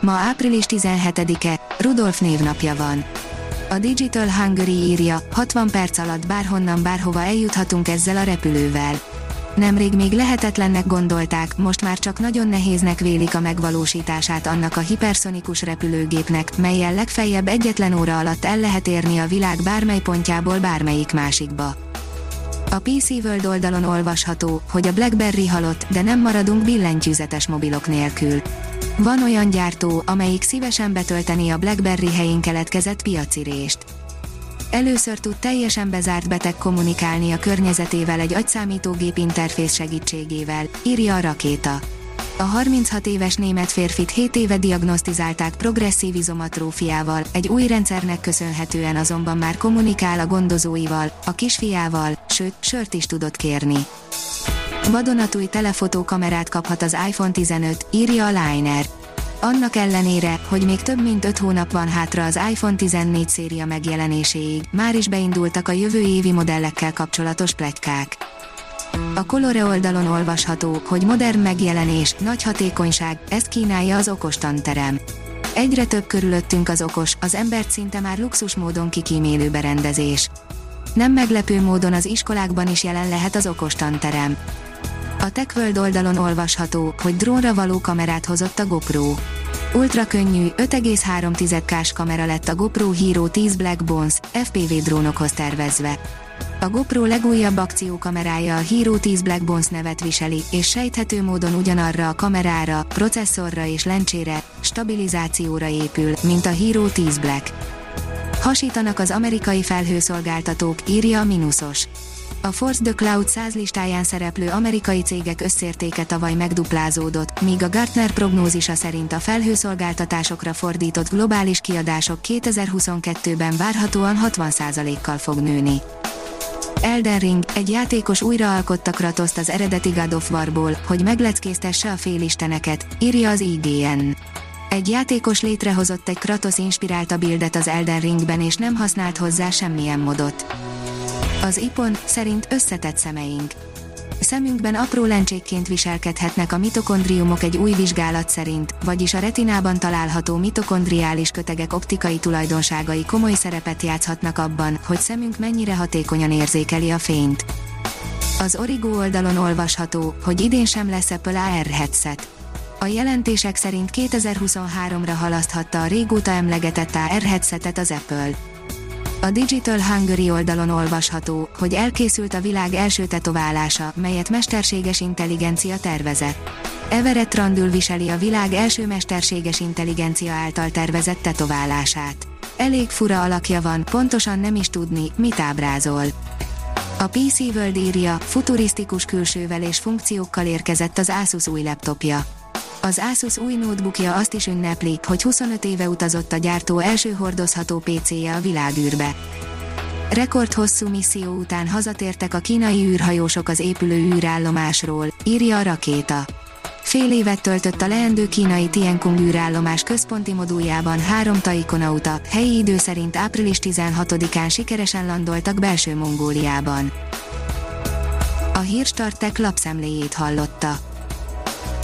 Ma április 17-e, Rudolf névnapja van. A Digital Hungary írja, 60 perc alatt bárhonnan bárhova eljuthatunk ezzel a repülővel. Nemrég még lehetetlennek gondolták, most már csak nagyon nehéznek vélik a megvalósítását annak a hiperszonikus repülőgépnek, melyel legfeljebb egyetlen óra alatt el lehet érni a világ bármely pontjából bármelyik másikba. A PC World oldalon olvasható, hogy a BlackBerry halott, de nem maradunk billentyűzetes mobilok nélkül. Van olyan gyártó, amelyik szívesen betölteni a BlackBerry helyén keletkezett piacirést. Először tud teljesen bezárt beteg kommunikálni a környezetével egy agyszámítógép interfész segítségével, írja a rakéta. A 36 éves német férfit 7 éve diagnosztizálták progresszív izomatrófiával, egy új rendszernek köszönhetően azonban már kommunikál a gondozóival, a kisfiával, sőt, sört is tudott kérni. Vadonatúj telefotókamerát kaphat az iPhone 15, írja a Liner. Annak ellenére, hogy még több mint 5 hónap van hátra az iPhone 14 széria megjelenéséig, már is beindultak a jövő évi modellekkel kapcsolatos pletykák. A Colore oldalon olvasható, hogy modern megjelenés, nagy hatékonyság, ezt kínálja az okos tanterem. Egyre több körülöttünk az okos, az embert szinte már luxus módon kikímélő berendezés. Nem meglepő módon az iskolákban is jelen lehet az okos tanterem. A TechWorld oldalon olvasható, hogy drónra való kamerát hozott a GoPro. Ultra könnyű, 5,3 k kamera lett a GoPro Hero 10 Black Bones, FPV drónokhoz tervezve. A GoPro legújabb akciókamerája a Hero 10 Black Bones nevet viseli, és sejthető módon ugyanarra a kamerára, processzorra és lencsére, stabilizációra épül, mint a Hero 10 Black. Hasítanak az amerikai felhőszolgáltatók, írja a Minusos. A Force the Cloud 100 listáján szereplő amerikai cégek összértéke tavaly megduplázódott, míg a Gartner prognózisa szerint a felhőszolgáltatásokra fordított globális kiadások 2022-ben várhatóan 60%-kal fog nőni. Elden Ring, egy játékos újraalkotta Kratoszt az eredeti God of Warból, hogy megleckéztesse a félisteneket, írja az IGN. Egy játékos létrehozott egy Kratos inspirálta bildet az Elden Ringben és nem használt hozzá semmilyen modot. Az IPON szerint összetett szemeink. Szemünkben apró lencsékként viselkedhetnek a mitokondriumok egy új vizsgálat szerint, vagyis a retinában található mitokondriális kötegek optikai tulajdonságai komoly szerepet játszhatnak abban, hogy szemünk mennyire hatékonyan érzékeli a fényt. Az Origo oldalon olvasható, hogy idén sem lesz Apple AR headset. A jelentések szerint 2023-ra halaszthatta a régóta emlegetett AR headsetet az Apple. A Digital Hungary oldalon olvasható, hogy elkészült a világ első tetoválása, melyet mesterséges intelligencia tervezett. Everett Randall viseli a világ első mesterséges intelligencia által tervezett tetoválását. Elég fura alakja van, pontosan nem is tudni, mit ábrázol. A PC World írja, futurisztikus külsővel és funkciókkal érkezett az Asus új laptopja. Az Asus új notebookja azt is ünnepli, hogy 25 éve utazott a gyártó első hordozható PC-je a világűrbe. Rekord hosszú misszió után hazatértek a kínai űrhajósok az épülő űrállomásról, írja a rakéta. Fél évet töltött a leendő kínai Tiankung űrállomás központi moduljában három taikonauta, helyi idő szerint április 16-án sikeresen landoltak belső Mongóliában. A hírstartek lapszemléjét hallotta.